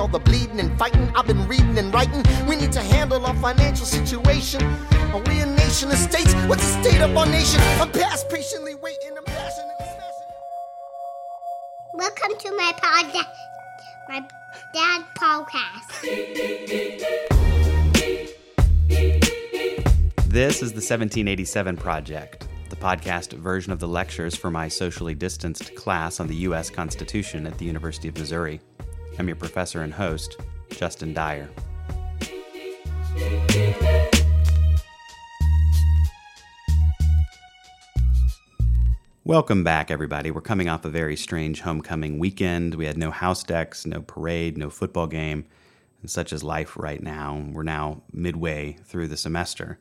all the bleeding and fighting I've been reading and writing. We need to handle our financial situation. Are we a nation of states? What's the state of our nation? I'm past patiently waiting, I'm passionately smashing. Welcome to my podcast, my dad podcast. This is the 1787 Project, the podcast version of the lectures for my socially distanced class on the U.S. Constitution at the University of Missouri. I'm your professor and host, Justin Dyer. Welcome back, everybody. We're coming off a very strange homecoming weekend. We had no house decks, no parade, no football game, and such is life right now. We're now midway through the semester.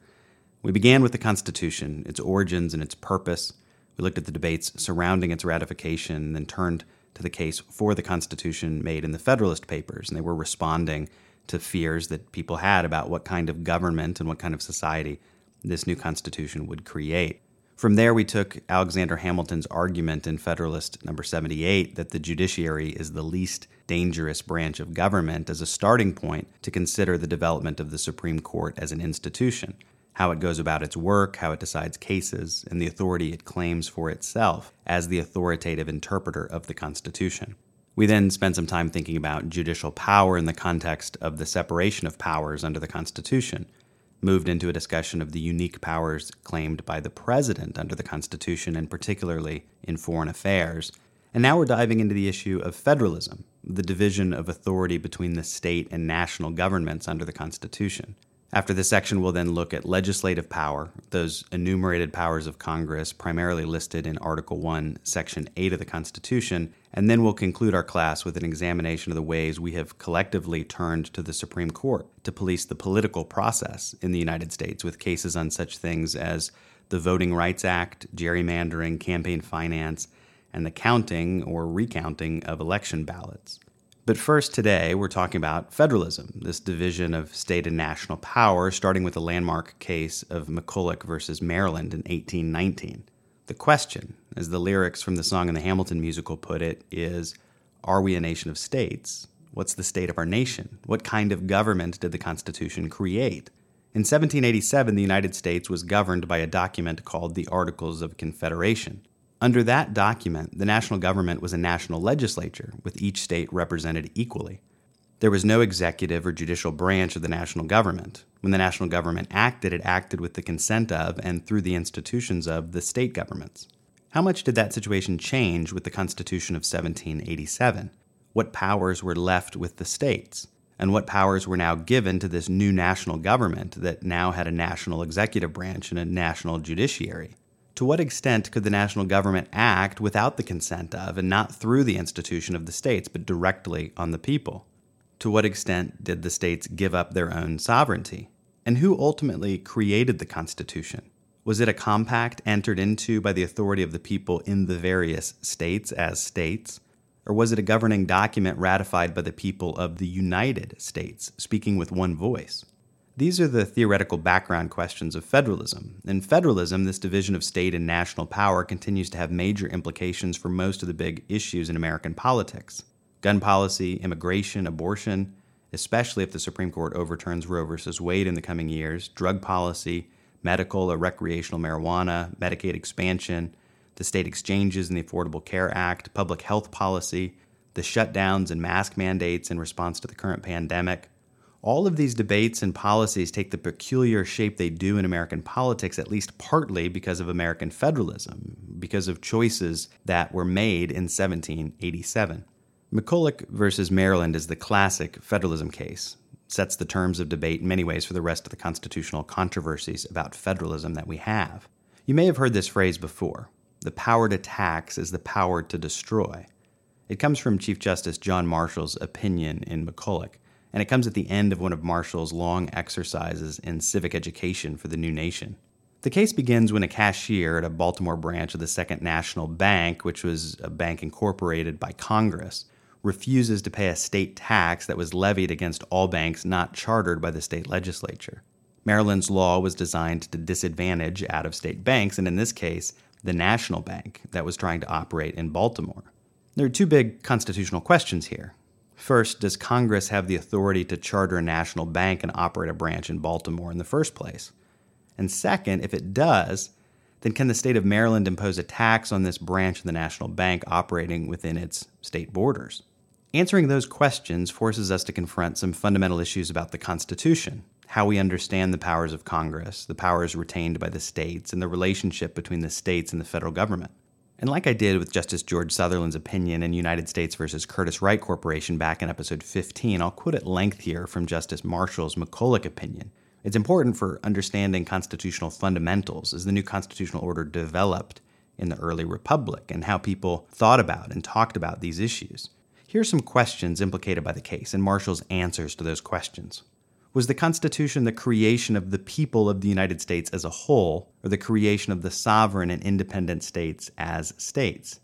We began with the Constitution, its origins and its purpose. We looked at the debates surrounding its ratification, then turned to the case for the Constitution made in the Federalist Papers, and they were responding to fears that people had about what kind of government and what kind of society this new Constitution would create. From there, we took Alexander Hamilton's argument in Federalist number 78 that the judiciary is the least dangerous branch of government as a starting point to consider the development of the Supreme Court as an institution, how it goes about its work, how it decides cases, and the authority it claims for itself as the authoritative interpreter of the Constitution. We then spent some time thinking about judicial power in the context of the separation of powers under the Constitution moved into a discussion of the unique powers claimed by the president under the Constitution, and particularly in foreign affairs. And now we're diving into the issue of federalism, the division of authority between the state and national governments under the Constitution. After this section, we'll then look at legislative power, those enumerated powers of Congress primarily listed in Article 1, Section 8 of the Constitution, and then we'll conclude our class with an examination of the ways we have collectively turned to the Supreme Court to police the political process in the United States with cases on such things as the Voting Rights Act, gerrymandering, campaign finance, and the counting or recounting of election ballots. But first, today, we're talking about federalism, this division of state and national power, starting with the landmark case of McCulloch versus Maryland in 1819. The question, as the lyrics from the song in the Hamilton musical put it, is Are we a nation of states? What's the state of our nation? What kind of government did the Constitution create? In 1787, the United States was governed by a document called the Articles of Confederation. Under that document, the national government was a national legislature, with each state represented equally. There was no executive or judicial branch of the national government. When the national government acted, it acted with the consent of and through the institutions of the state governments. How much did that situation change with the Constitution of 1787? What powers were left with the states? And what powers were now given to this new national government that now had a national executive branch and a national judiciary? To what extent could the national government act without the consent of and not through the institution of the states, but directly on the people? To what extent did the states give up their own sovereignty? And who ultimately created the Constitution? Was it a compact entered into by the authority of the people in the various states as states? Or was it a governing document ratified by the people of the United States, speaking with one voice? These are the theoretical background questions of federalism. In federalism, this division of state and national power continues to have major implications for most of the big issues in American politics gun policy, immigration, abortion, especially if the Supreme Court overturns Roe v. Wade in the coming years, drug policy, medical or recreational marijuana, Medicaid expansion, the state exchanges and the Affordable Care Act, public health policy, the shutdowns and mask mandates in response to the current pandemic, all of these debates and policies take the peculiar shape they do in American politics, at least partly because of American federalism, because of choices that were made in 1787. McCulloch versus Maryland is the classic federalism case, sets the terms of debate in many ways for the rest of the constitutional controversies about federalism that we have. You may have heard this phrase before the power to tax is the power to destroy. It comes from Chief Justice John Marshall's opinion in McCulloch and it comes at the end of one of Marshall's long exercises in civic education for the new nation. The case begins when a cashier at a Baltimore branch of the Second National Bank, which was a bank incorporated by Congress, refuses to pay a state tax that was levied against all banks not chartered by the state legislature. Maryland's law was designed to disadvantage out of state banks, and in this case, the National Bank that was trying to operate in Baltimore. There are two big constitutional questions here. First, does Congress have the authority to charter a national bank and operate a branch in Baltimore in the first place? And second, if it does, then can the state of Maryland impose a tax on this branch of the national bank operating within its state borders? Answering those questions forces us to confront some fundamental issues about the Constitution, how we understand the powers of Congress, the powers retained by the states, and the relationship between the states and the federal government. And like I did with Justice George Sutherland's opinion in United States versus Curtiss-Wright Corporation back in episode 15, I'll quote at length here from Justice Marshall's McCulloch opinion. It's important for understanding constitutional fundamentals as the new constitutional order developed in the early republic and how people thought about and talked about these issues. Here are some questions implicated by the case and Marshall's answers to those questions. Was the Constitution the creation of the people of the United States as a whole, or the creation of the sovereign and independent states as states?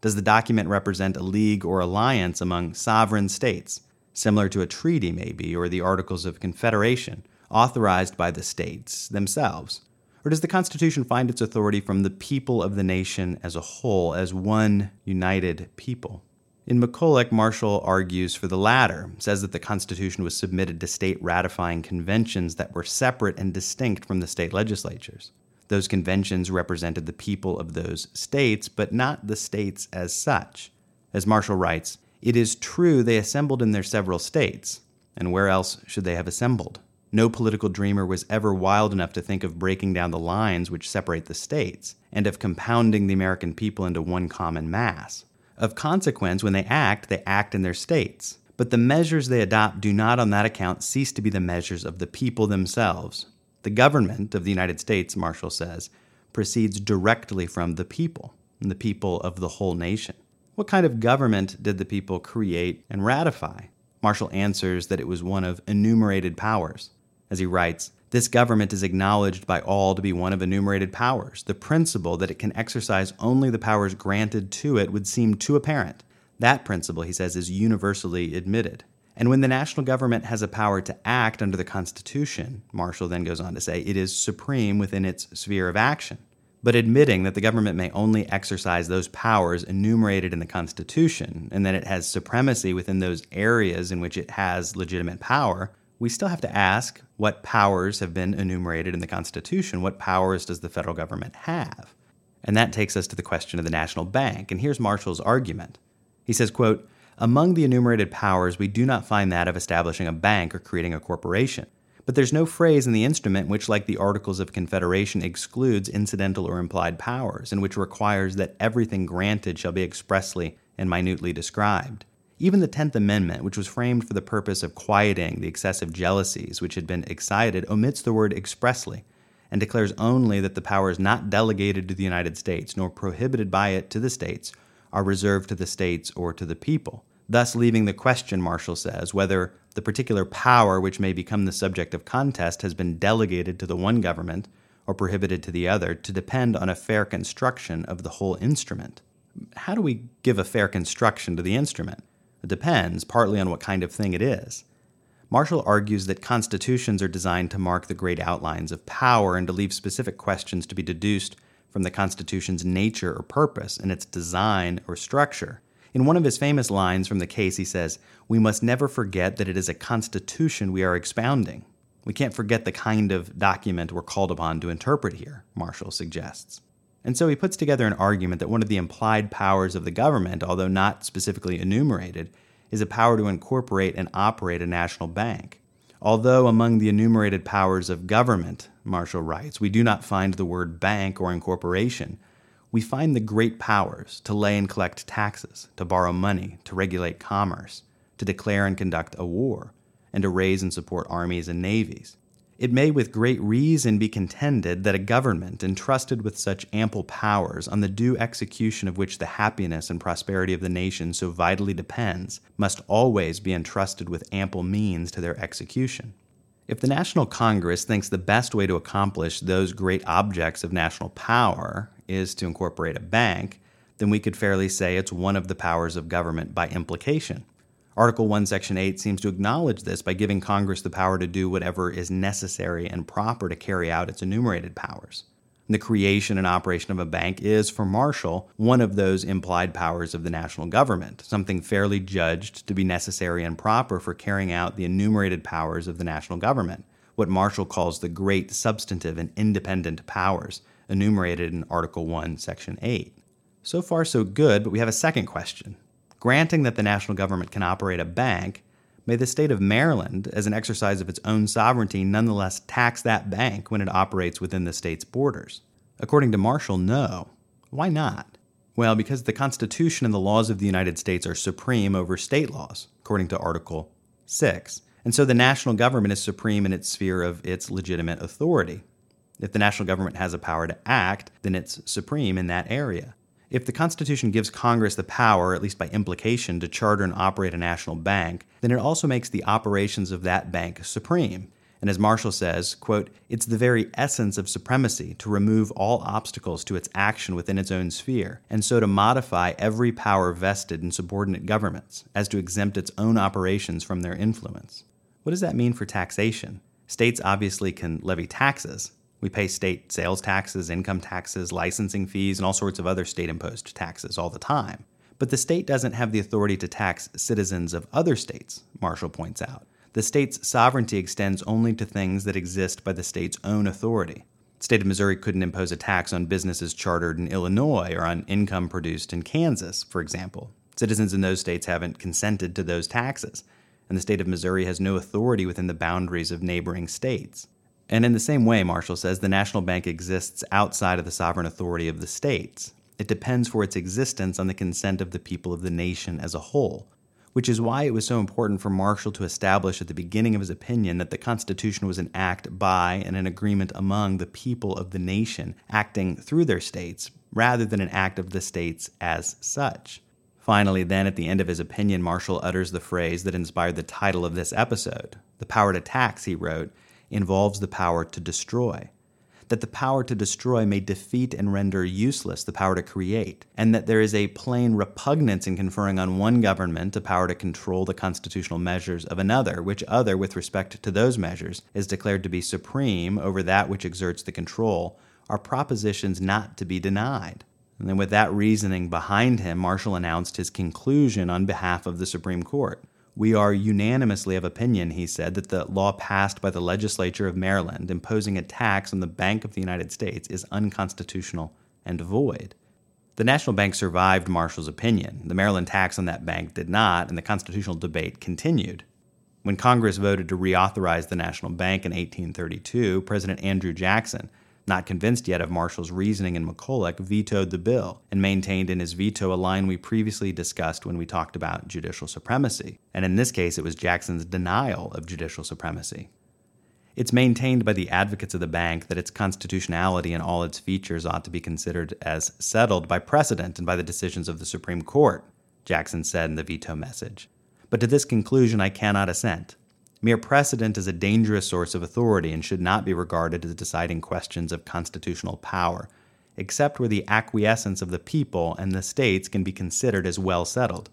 Does the document represent a league or alliance among sovereign states, similar to a treaty, maybe, or the Articles of Confederation, authorized by the states themselves? Or does the Constitution find its authority from the people of the nation as a whole, as one united people? In McCulloch, Marshall argues for the latter, says that the Constitution was submitted to state ratifying conventions that were separate and distinct from the state legislatures. Those conventions represented the people of those states, but not the states as such. As Marshall writes, it is true they assembled in their several states, and where else should they have assembled? No political dreamer was ever wild enough to think of breaking down the lines which separate the states, and of compounding the American people into one common mass. Of consequence, when they act, they act in their states. But the measures they adopt do not on that account cease to be the measures of the people themselves. The government of the United States, Marshall says, proceeds directly from the people, the people of the whole nation. What kind of government did the people create and ratify? Marshall answers that it was one of enumerated powers. As he writes, this government is acknowledged by all to be one of enumerated powers. The principle that it can exercise only the powers granted to it would seem too apparent. That principle, he says, is universally admitted. And when the national government has a power to act under the Constitution, Marshall then goes on to say, it is supreme within its sphere of action. But admitting that the government may only exercise those powers enumerated in the Constitution, and that it has supremacy within those areas in which it has legitimate power, we still have to ask what powers have been enumerated in the Constitution. What powers does the federal government have? And that takes us to the question of the national bank. And here's Marshall's argument. He says, quote, among the enumerated powers, we do not find that of establishing a bank or creating a corporation. But there's no phrase in the instrument which, like the Articles of Confederation, excludes incidental or implied powers, and which requires that everything granted shall be expressly and minutely described. Even the Tenth Amendment, which was framed for the purpose of quieting the excessive jealousies which had been excited, omits the word expressly and declares only that the powers not delegated to the United States nor prohibited by it to the states are reserved to the states or to the people, thus leaving the question, Marshall says, whether the particular power which may become the subject of contest has been delegated to the one government or prohibited to the other to depend on a fair construction of the whole instrument. How do we give a fair construction to the instrument? It depends, partly on what kind of thing it is. Marshall argues that constitutions are designed to mark the great outlines of power and to leave specific questions to be deduced from the Constitution's nature or purpose and its design or structure. In one of his famous lines from the case, he says, We must never forget that it is a Constitution we are expounding. We can't forget the kind of document we're called upon to interpret here, Marshall suggests. And so he puts together an argument that one of the implied powers of the government, although not specifically enumerated, is a power to incorporate and operate a national bank. Although among the enumerated powers of government, Marshall writes, we do not find the word bank or incorporation, we find the great powers to lay and collect taxes, to borrow money, to regulate commerce, to declare and conduct a war, and to raise and support armies and navies. It may with great reason be contended that a government entrusted with such ample powers, on the due execution of which the happiness and prosperity of the nation so vitally depends, must always be entrusted with ample means to their execution. If the National Congress thinks the best way to accomplish those great objects of national power is to incorporate a bank, then we could fairly say it's one of the powers of government by implication. Article 1, Section 8 seems to acknowledge this by giving Congress the power to do whatever is necessary and proper to carry out its enumerated powers. The creation and operation of a bank is, for Marshall, one of those implied powers of the national government, something fairly judged to be necessary and proper for carrying out the enumerated powers of the national government, what Marshall calls the great substantive and independent powers, enumerated in Article 1, Section 8. So far, so good, but we have a second question. Granting that the national government can operate a bank, may the state of Maryland, as an exercise of its own sovereignty, nonetheless tax that bank when it operates within the state's borders? According to Marshall, no. Why not? Well, because the Constitution and the laws of the United States are supreme over state laws, according to Article 6. And so the national government is supreme in its sphere of its legitimate authority. If the national government has a power to act, then it's supreme in that area. If the Constitution gives Congress the power, at least by implication, to charter and operate a national bank, then it also makes the operations of that bank supreme. And as Marshall says, quote, it's the very essence of supremacy to remove all obstacles to its action within its own sphere, and so to modify every power vested in subordinate governments, as to exempt its own operations from their influence. What does that mean for taxation? States obviously can levy taxes, we pay state sales taxes, income taxes, licensing fees, and all sorts of other state imposed taxes all the time. But the state doesn't have the authority to tax citizens of other states, Marshall points out. The state's sovereignty extends only to things that exist by the state's own authority. The state of Missouri couldn't impose a tax on businesses chartered in Illinois or on income produced in Kansas, for example. Citizens in those states haven't consented to those taxes, and the state of Missouri has no authority within the boundaries of neighboring states. And in the same way, Marshall says, the national bank exists outside of the sovereign authority of the states. It depends for its existence on the consent of the people of the nation as a whole, which is why it was so important for Marshall to establish at the beginning of his opinion that the Constitution was an act by and an agreement among the people of the nation acting through their states, rather than an act of the states as such. Finally, then, at the end of his opinion, Marshall utters the phrase that inspired the title of this episode. The power to tax, he wrote, involves the power to destroy. That the power to destroy may defeat and render useless the power to create, and that there is a plain repugnance in conferring on one government a power to control the constitutional measures of another, which other, with respect to those measures, is declared to be supreme over that which exerts the control, are propositions not to be denied. And then, with that reasoning behind him, Marshall announced his conclusion on behalf of the Supreme Court. We are unanimously of opinion, he said, that the law passed by the legislature of Maryland imposing a tax on the Bank of the United States is unconstitutional and void. The National Bank survived Marshall's opinion. The Maryland tax on that bank did not, and the constitutional debate continued. When Congress voted to reauthorize the National Bank in 1832, President Andrew Jackson not convinced yet of Marshall's reasoning in McCulloch, vetoed the bill and maintained in his veto a line we previously discussed when we talked about judicial supremacy. And in this case, it was Jackson's denial of judicial supremacy. It's maintained by the advocates of the bank that its constitutionality and all its features ought to be considered as settled by precedent and by the decisions of the Supreme Court, Jackson said in the veto message. But to this conclusion I cannot assent. Mere precedent is a dangerous source of authority and should not be regarded as deciding questions of constitutional power, except where the acquiescence of the people and the states can be considered as well settled.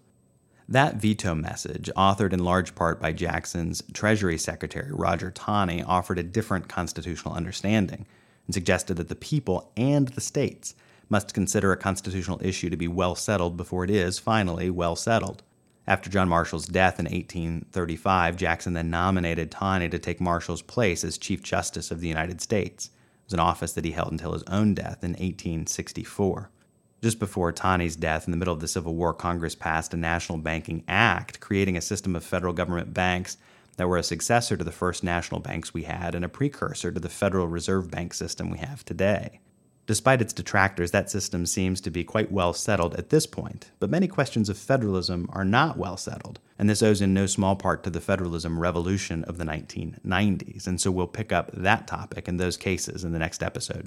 That veto message, authored in large part by Jackson's Treasury Secretary Roger Taney, offered a different constitutional understanding and suggested that the people and the states must consider a constitutional issue to be well settled before it is finally well settled. After John Marshall's death in 1835, Jackson then nominated Taney to take Marshall's place as Chief Justice of the United States. It was an office that he held until his own death in 1864. Just before Taney's death, in the middle of the Civil War, Congress passed a National Banking Act, creating a system of federal government banks that were a successor to the first national banks we had and a precursor to the Federal Reserve Bank system we have today. Despite its detractors, that system seems to be quite well settled at this point, but many questions of federalism are not well settled, and this owes in no small part to the federalism revolution of the 1990s, and so we'll pick up that topic and those cases in the next episode.